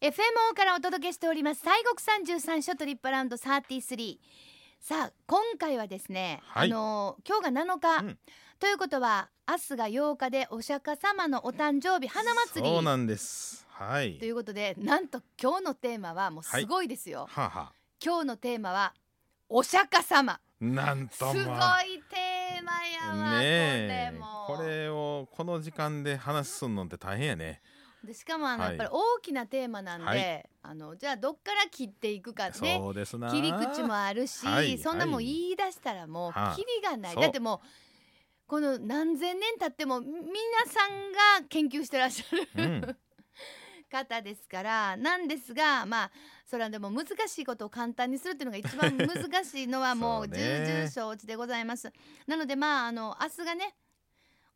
FMO からお届けしております。西国33ショトリップアラウンド33さあ今回はですね、はい。あのー今日が7日、うん。ということは明日が8日でお釈迦様のお誕生日花祭り。そうなんです。はい。ということでなんと今日のテーマはもうすごいですよ、はあは今日のテーマはお釈迦様。あなんすごいテとまあーマやわ、ねこれをこの時間で話すのって大変やねでしかもあの、はい。やっぱり大きなテーマなんで、はい。あのじゃあどっから切っていくかねそうですな切り口もあるし、はいそんなもんはい言い出したらもうはあ。キリがない、そう。だってもうこの何千年経っても皆さんが研究してらっしゃる、うん。方ですからなんですがまあそれはでも難しいことを簡単にするっていうのが一番難しいのは もうそう重ね々承知でございます。なのでまああの明日がね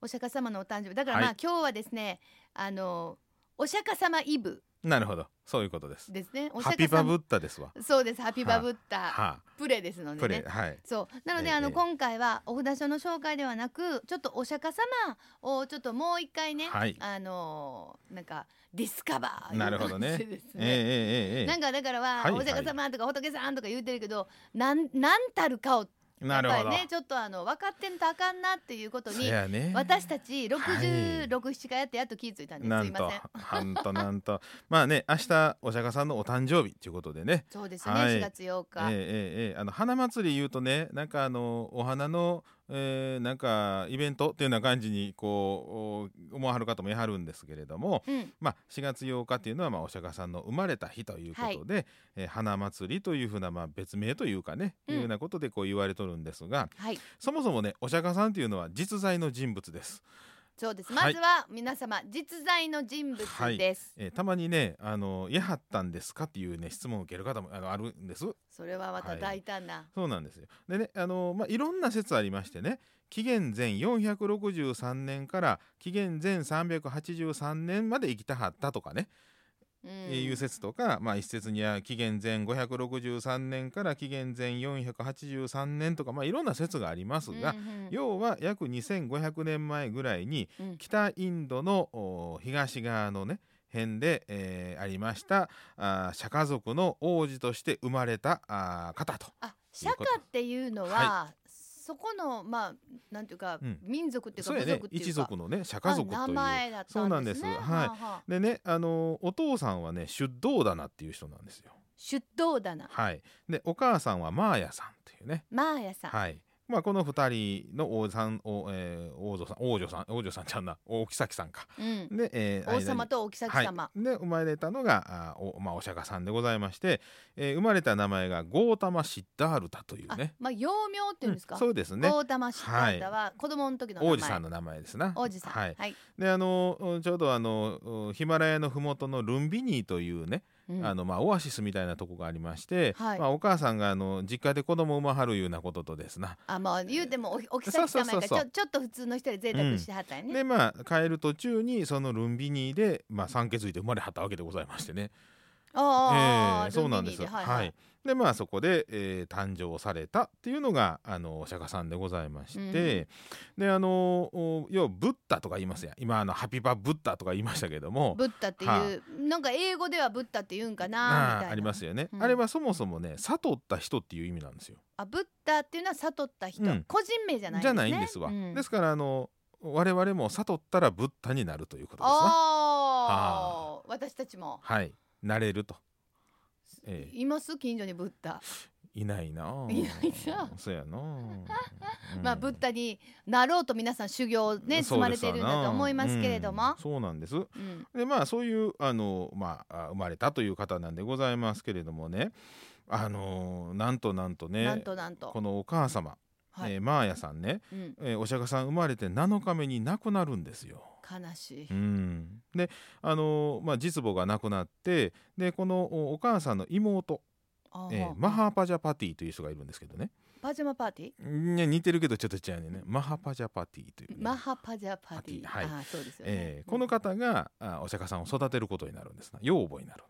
お釈迦様のお誕生日。だからまあ、はい。今日はですねあのお釈迦様イブ。なるほど。そういうことです。ですね。おハ釈迦様。ピバブッタですわ。そうです。ハピバブッタ。はプレですのあでね。プレはい。そう。なので、ええあのええ。今回はお札書の紹介ではなくちょっとお釈迦様をちょっともう一回ね、はい。あのーなんかディスカバーなるほどね。いう感じでですええええええなんかだからは、はい。お釈迦様とか仏さんとか言ってるけどなんなんたるかをなるほど。ねちょっとあの分かってんとあかんなっていうことそにやね。私たちはい。66、7回やってやっと気づいたんですなんとすいません。なんと。なんと。まあね明日お釈迦さんのお誕生日ということでね。そうですね、はい。4月8日、ええええええ。あの花祭り言うとねなんかあのお花の、えーなんかイベントっていうような感じにこうお思わはる方もいはるんですけれども、うん。まあ、4月8日っていうのは、まあ、お釈迦さんの生まれた日ということで、えー花祭りというふうな、まあ、別名というかね、うん。いうようなことでこう言われとるんですがはい。そもそもねお釈迦さんというのは実在の人物です。そうです。はいまずは皆様、実在の人物です。えーたまにね「あのやはったんですか?」っていうね質問を受ける方もあのあるんです。それはまた大胆な。そうなんですよ。でね、あのまあいろんな説ありましてね、紀元前463年から紀元前383年まで生きたはったとかね、いう説とか、まあ一説には紀元前563年から紀元前483年とか、まあいろんな説がありますが、うんうん。要は約2500年前ぐらいにうん。北インドのお東側のね辺で、えーありましたあー釈迦族の王子として生まれたあー方と。あ、釈迦っていうのは、そこのまあなんていうか、うん。民族っていうか部族っていうか一族のね釈迦族という。前だったんですね。そうなんです。はいはあはあ。でねあのお父さんはね出道棚っていう人なんですよ。出頭棚、はい。でお母さんはマーヤさんっていうね。マーヤさん。はいまあこの二人の王さんお、えー王女さん王女さん王女さんちゃうな大木崎さんかうん。で、えー王様とお妃様。はい、で生まれたのがあお,、まあ、お釈迦さんでございまして、えー生まれた名前がゴータマ・シッダールタというあね、まあ幼名っていうんですか？うんそうですね大玉シッタータは子供の時の名前。王子さんの名前ですな王子さん。はいはい。であのうんちょうどあのうんヒマラヤの麓のルンビニーというね、うんあのまあ、オアシスみたいなとこがありまして、はい。まあ、お母さんがあの実家で子供を産まはるいうようなこととですな。あまあ言うてもおお妃そう様やからそうそうそう。ちょちょっと普通の人より贅沢してはったん。やね。でまあ帰る途中にそのルンビニーで、まあ、産気づいて生まれはったわけでございましてね、ああ、ええそうなんですでははいい。はい。でまあそこで、えー誕生されたっていうのがあのお釈迦さんでございまして、であのお要はブッダとか言いますやん。今あのハピバブッダとか言いましたけども。ブッダっていう、はなんか英語ではブッダって言うんかなみたいな。ありますよね、うん。あれはそもそもね悟った人っていう意味なんですよ。あブッダっていうのは悟った人、うん。個人名じゃないんじゃですね。ないんですわ。うん。ですからあの我々も悟ったらブッダになるということですな。ああ。私たちも。はいなれると。ええ。います近所にブッダ、いないな。あ。いないな。そうやな。あ。うん。まあブッダになろうと皆さん修行をね積まれているんだと思いますけれども。うん、そうなんです。うん。でまあそういうあの、まあ、あ生まれたという方なんでございますけれどもね。あのなんとなんとねなんとなんと。このお母様、はい、えーマーヤさんね、うん、えーお釈迦さん生まれて7日目に亡くなるんですよ。悲しい、うん、であのまあ、実母が亡くなってでこのおお母さんの妹、あえーマハパジャパティという人がいるんですけどね。パジャマパーティー？ね似てるけどちょっと違うね。マハパジャパティというね、マハパジャパーティー、はい。そうでね、えーこの方があお釈迦さんを育てることになるんですな。養母になる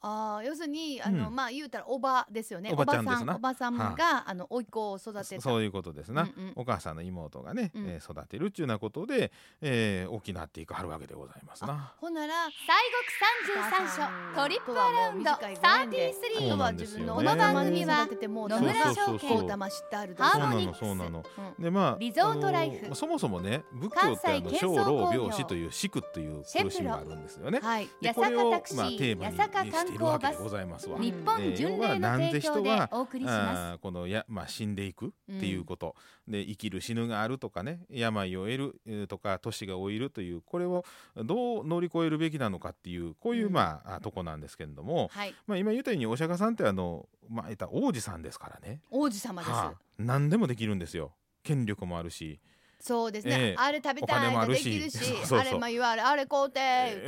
ああ要するにあの、うん。まあ言うたらおばですよね。おばちゃんおですな。おばさんが、あの甥っ子を育てた。そそういうことですな、うんうん。お母さんの妹がね、うん。えー育てるっていうようなことで、えー大きなっていくはるわけでございますな。ほんなら西国三十三所トリップアラウンド短いご縁で33そうあとはなんですよね。自分のこの番組は育ててもう野村そうそうそう。そうお玉知ってあるそうなのーモニックスそうなの。うん。でまあリゾートライフ。あのそもそもね仏教ってあの関西小建造工業老病死という死苦という苦しみがあるんですよね。はい。八でこれを坂タクシまあテーーマに八坂観しているわけでございますわ。うん日本巡礼の提供でお送りしまあーこのや、まあ、死んでいくっていうこと、で生きる死ぬがあるとかね病を得るえーとか年が老いるというこれをどう乗り越えるべきなのかっていうこういう、うん。まああとこなんですけれども、はい。まあ、今言ったようにお釈迦さんってあの、まあ、言ったら王子さんですからね、王子様です、はあ、何でもできるんですよ。権力もあるしそうですね、ええ。あれ食べおたいできるしあれまあ言われあれ買うて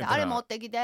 あれ持ってきて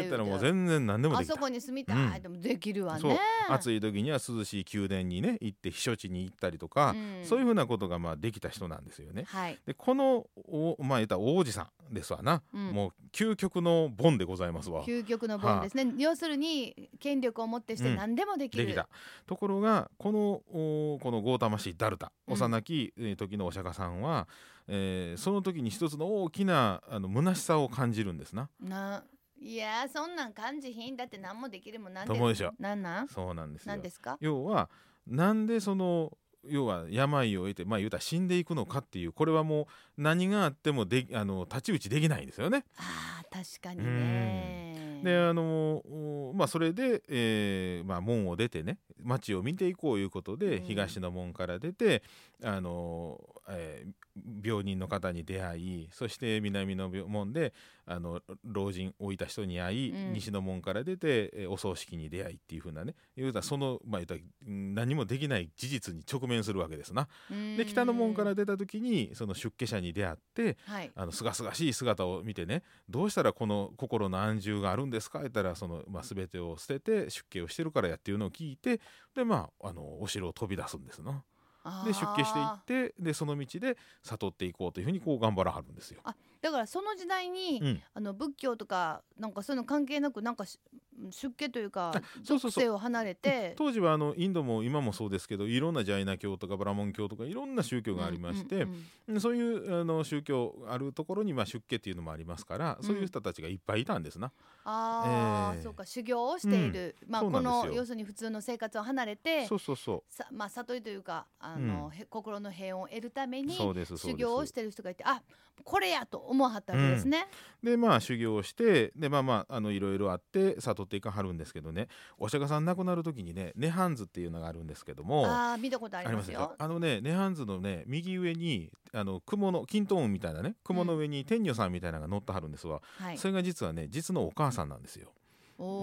言ったらもう全然何でもできた。あそこに住みたうん。いでもできるわそう。ね暑い時には涼しい宮殿にね行って避暑地に行ったりとか、うん。そういうふうなことがまあできた人なんですよね。はい。でこのおまあ言ったら王子さんですわな、うん。もう究極のボンでございますわ。究極の本ですね、要するに権力をもってしてうん。何でもできる、できた。ところがこのおこのゴータマシダルタうん。幼きえー時のお釈迦さんは、えーその時に一つの大きなあの虚しさを感じるんですな。ないやそんなん感じひんだって何もできるもんなんと思うでしょなんなん？そうなんですよ。なんですか？要はなんでその要は病を得てまあ言うたら死んでいくのかっていうこれはもう何があってもであの太刀打ちできないんですよね。あー確かにね。であのおまあそれで、えーまあ、門を出てね町を見ていこういうことで、うん。東の門から出てあの、えー病人の方に出会いそして南の病門であの老人置いた人に会い、うん。西の門から出て、えーお葬式に出会いっていうふうなね言うたらその、まあ、言うた何もできない事実に直面するわけですな。で北の門から出た時にその出家者に出会ってはい。あの清々しい姿を見てねどうしたらこの心の安住があるんですか？言ったらその、まあ、全てを捨てて出家をしてるからやっていうのを聞いてでまああのお城を飛び出すんですな。で出家していってでその道で悟っていこうというふうにこう頑張らはるんですよ。だからその時代に、うんあの仏教とかなんかそういうの関係なくなんかし出家というかあそうそうそう。属性を離れて。当時はあのインドも今もそうですけどいろんなジャイナ教とかブラモン教とかいろんな宗教がありまして、そういうあの宗教あるところにまあ出家っていうのもありますから、そういう人たちがいっぱいいたんですな。ああ、ええそうか修行をしている、まあこの要するに普通の生活を離れてそうそうそさまあ悟りというかあの、心の平穏を得るために修行をしてる人がいてあこれやと思わはったわけですね。でまあ修行をしてでまあまああのいろいろあって悟っていかはるんですけどね。お釈迦さん亡くなる時にね涅槃図っていうのがあるんですけどもああ見たことありますよ。あのね涅槃図のね右上にあの雲の金トーンみたいなね雲の上に天女さんみたいなのが乗ってはるんですわ、はい。それが実はね実のお母さんなんですよ。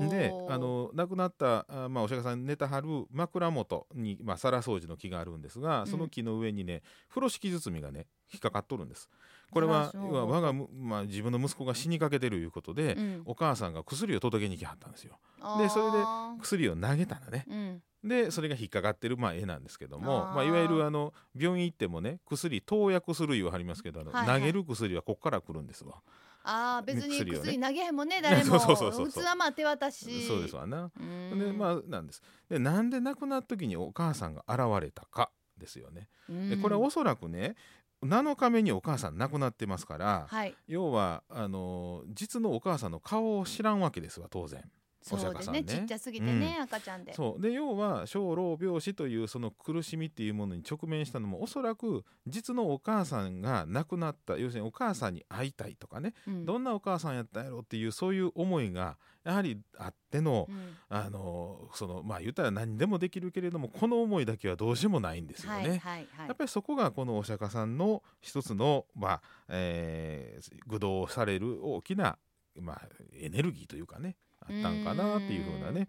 であの亡くなったあ、まあ、お釈迦さん寝たはる枕元に、まあ、皿掃除の木があるんですがその木の上にね風呂敷包みがね引っかかっとるんです。これは我がむ、まあ、自分の息子が死にかけてるいうことで、うん。お母さんが薬を届けに来はったんですよ。でそれで薬を投げたらね。うん。でそれが引っかかってる、まあ、絵なんですけどもまあ、いわゆるあの病院行ってもね薬投薬する言わはりますけどはいはい。投げる薬はこっから来るんですわ。ああ別に薬投げへんもんね 誰そうもそうそうそう普通はまあ手渡し。そうですわな。でまあなんです。でなんで亡くなった時にお母さんが現れたかですよね。でこれはうん。おそらくね7日目にお母さん亡くなってますから、はい要はあの実のお母さんの顔を知らんわけですわ当然。おそうですね釈迦さんね。ちっちゃすぎてね、赤ちゃんで。そう。で要は小老病死というその苦しみっていうものに直面したのもおそらく実のお母さんが亡くなった要するにお母さんに会いたいとかね、うん。どんなお母さんやったんやろっていうそういう思いがやはりあっての、うん。あのそのまあ言ったら何でもできるけれどもこの思いだけはどうしようもないんですよね。はいはいはい。やっぱりそこがこのお釈迦さんの一つの、まあえー、愚導される大きな、まあ、エネルギーというかねあったんかなっていうふうなね。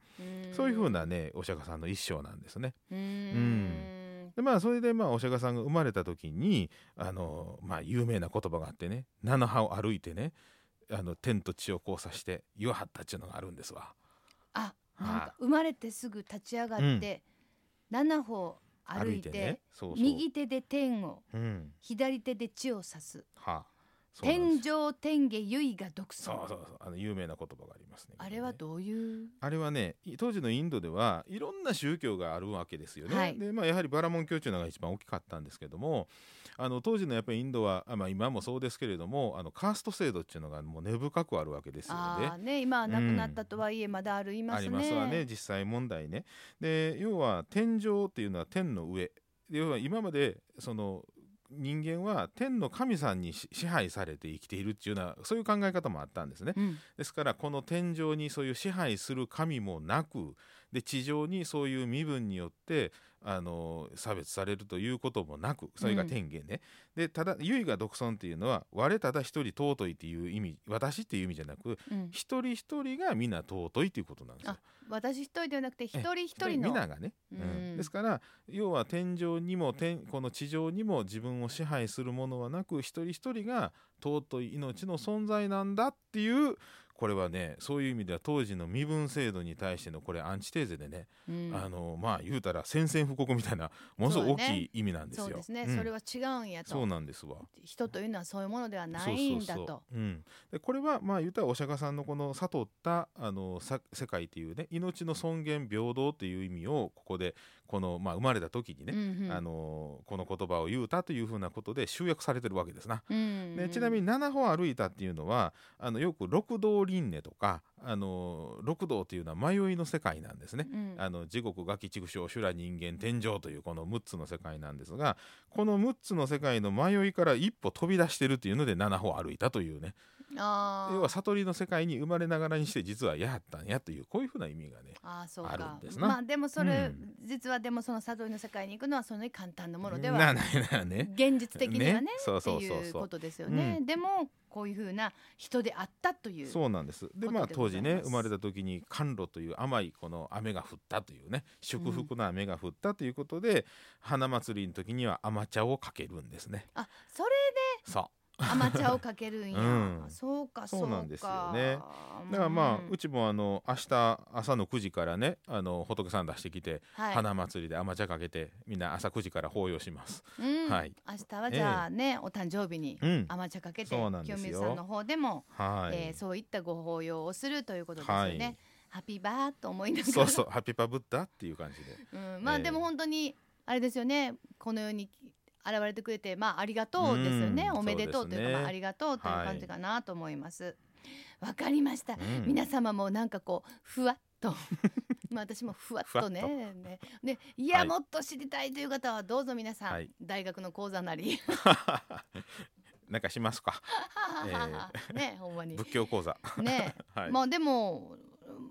そういうふうなねお釈迦さんの一生なんですね。うん。ん。でまあそれでまあお釈迦さんが生まれた時にあの、まあ、有名な言葉があってね七波を歩いてねあの天と地を交差して言わはったっていうのがあるんですわ。あなんはか生まれてすぐ立ち上がって、七歩歩いてね。右手で天をうん。左手で地を指す。はあ、天上天下唯が独尊。そうそうそう。あの有名な言葉がありますね。あれはどういう？あれはねい当時のインドではいろんな宗教があるわけですよね。はい。でまあやはりバラモン教っていうのが一番大きかったんですけどもあの当時のやっぱりインドはあ、まあ、今もそうですけれどもあのカースト制度っていうのがもう根深くあるわけですよね。ああね今は亡くなったとはいえまだあるいますね、ありますわね実際問題ね。で要は天上っていうのは天の上。要は今までその人間は天の神さんにし支配されて生きているっていうようなそういう考え方もあったんですね。うんですからこの天上にそういう支配する神もなくで地上にそういう身分によってあの差別されるということもなくそれが天元ね、でただ唯が独尊っていうのは我ただ一人尊いっていう意味私っていう意味じゃなくうん。一人一人が皆尊いということなんですよ。あ。私一人ではなくて一人一人の皆がね、うん。うん。ですから要は天上にも天この地上にも自分を支配するものはなく一人一人が尊い命の存在なんだっていうこれはねそういう意味では当時の身分制度に対してのこれアンチテーゼでね、うん。あのまあ言うたら宣戦布告みたいなものすごい大きい意味なんですよ。そうですね、うん。それは違うんやと。そうなんですわ。人というのはそういうものではないんだと。でこれはまあ言ったらお釈迦さんのこの悟ったあのさ世界っていうね命の尊厳平等っていう意味をここでこの、まあ、生まれた時にね、うんうん。あのこの言葉を言うたというふうなことで集約されてるわけですな。うんでちなみに7歩歩いたっていうのはあのよく六道輪廻とかあの六道っていうのは迷いの世界なんですね。うんあの地獄餓鬼畜生修羅人間天上というこの6つの世界なんですがこの6つの世界の迷いから一歩飛び出してるっていうので7歩歩いたというね要は悟りの世界に生まれながらにして実はやったんやというこういうふうな意味がねあーそうあるかんですな。まあでもそれ、うん。実はでもその悟りの世界に行くのはそんなに簡単なものではなないなね。現実的にはねね。そうそうそうそう。いうことですよね、でもこういうふうな人であったというそうなんです。でまあ当時ね生まれた時に甘露という甘いこの雨が降ったというね祝福の雨が降ったということで、花祭りの時には甘茶をかけるんですね。あそれそう甘茶をかけるんや、うん。そうかそうなんですよね。か。だからまあ、うん。うちもあの明日朝の9時からねあの仏さん出してきて、はい。花祭りで甘茶かけてみんな朝9時から法要します。うん。はい。明日はじゃあね、お誕生日にうん。甘茶かけて、清水さんの方でも、はい、えーそういったご法要をするということですよね。はい。ハッピーバーと思いながら。そうそうハッピーパブッダっていう感じで。うん、まあええ。でも本当にあれですよね。この世に現れてくれてまあありがとうですよね、うんおめでとうというか、まあ、ありがとうという感じかなと思います。わ、かりました、うん。皆様もなんかこうふわっと。まあ私もふわっとね。ね。でいや、はい。もっと知りたいという方はどうぞ皆さん、はい。大学の講座なり。なんかしますか？ねほんまに。仏教講座。ね、はい。まあでも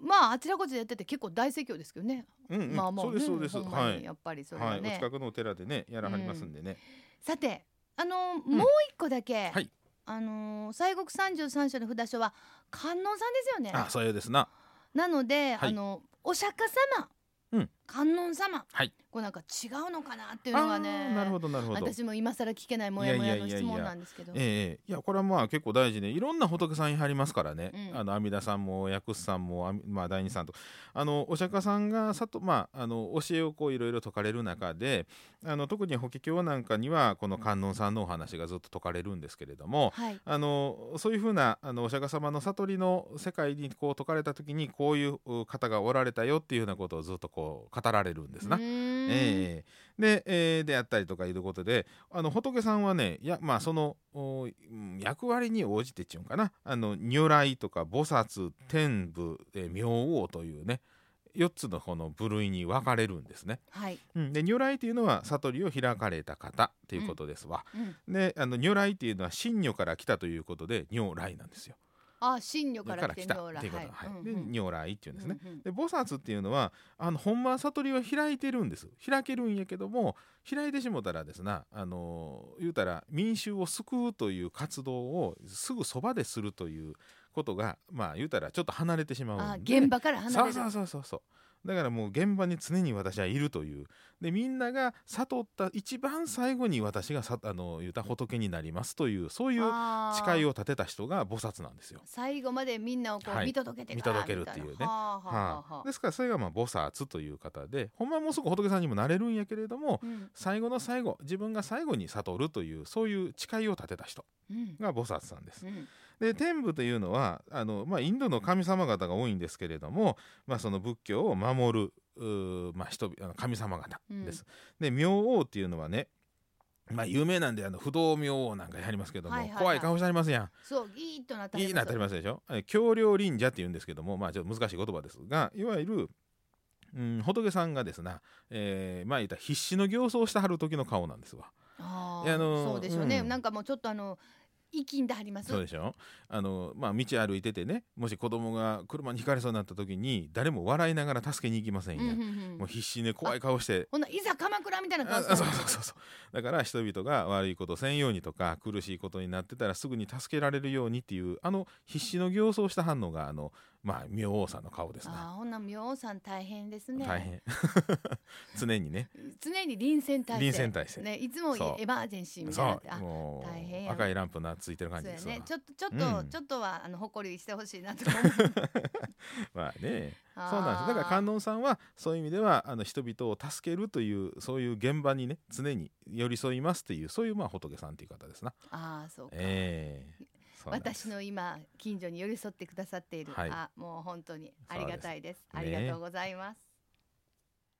まああちらこちらやってて結構大盛況ですけどね、うんうんまあまあそうですそうです。はい。にやっぱりそれははい。おね、近くのお寺でねやらはりますんでね。さてあの、もう一個だけ、はいあの西国三十三所の札所は観音さんですよねあそうですな。なので、はいあのお釈迦様、うん観音様、はい。これなんか違うのかなっていうのがあねーなるほどなるほど。私も今更聞けないモヤモヤのいやいやいやいや。質問なんですけど。ええええ。いやこれはまあ結構大事でいろんな仏さんいはりますからね、うん。あの阿弥陀さんも薬師さんもあみまあ、大日さんと。あのお釈迦さんがさと、まあ、あの教えをこういろいろ説かれる中であの特に法華経なんかにはこの観音さんのお話がずっと説かれるんですけれどもはい。あのそういうふうなあのお釈迦様の悟りの世界にこう説かれた時にこういうう方がおられたよっていうようなことをずっとこう語られるんですなう。ーんええで、えーであったりとかいうことであの仏さんはねや、まあ、その役割に応じてっちゅうんかなあの如来とか菩薩天部、えー明王というね4つのこの部類に分かれるんですね。はい、うん、で如来というのは悟りを開かれた方ということですわ。うん、であの如来っていうのは真如から来たということで如来なんですよ。あ真如から来たっていうこと、はい。で如来っていうんですね。で菩薩っていうのはあのほんまは悟りは開いてるんです。開けるんやけども開いてしもたらですなあの言うたら民衆を救うという活動をすぐそばでするということがまあ言うたらちょっと離れてしまあうんで。現場から離れる。そうそうそうそうだからもう現場に常に私はいるという。でみんなが悟った一番最後に私がさあの言うたら仏になりますというそういう誓いを立てた人が菩薩なんですよ。最後までみんなをこうはい。見届けて見から届けるっていうね。はあですからそれがまあ菩薩という方でほんまはもうすぐ仏さんにもなれるんやけれどもうん。最後の最後自分が最後に悟るというそういう誓いを立てた人うん。が菩薩さんです。うんで天部というのはあの、まあ、インドの神様方が多いんですけれども、まあ、その仏教を守るまあ、人々あの神様方です。で明王っていうのはねまあ有名なんであの不動明王なんかやりますけども、はいはいはい怖い顔してありますやん。そうギーッとなったりな当たりますでしょ？え橋梁輪者って言うんですけどもまあちょっと難しい言葉ですがいわゆる、うん、仏さんがですな、えー、まあ言ったら必死の形相をしてはる時の顔なんですわ。ああのそうでしょうね、うんなんかもうちょっとあの息んではります。そうでしょ？あの、まあ、道歩いててねもし子供が車にひかれそうになった時に誰も笑いながら助けに行きませんや、うんうんうん。もう必死で怖い顔して。ほんないざ鎌倉みたいなあ顔そうそうそうそう。だから人々が悪いことせんようにとか苦しいことになってたらすぐに助けられるようにっていうあの必死の形相をした反応があのまあ明王さんの顔ですね。あーほんな明王さん大変ですね。大変。常にね。常に臨戦態勢臨戦態勢ねいつもエマージェンシーみたそいな。ってあうも大変赤いランプなついてる感じですわ。ね。ちょっとちょっと、うん。ちょっとはあの誇りしてほしいなと まあね。あー。そうなんです。だから観音さんはそういう意味ではあの人々を助けるというそういう現場にね常に寄り添いますっていうそういうまあ仏さんという方ですな。ああそうか、ええ。そうなんです私の今近所に寄り添ってくださっている、はい。あもう本当にありがたいです。そうですありがとうございます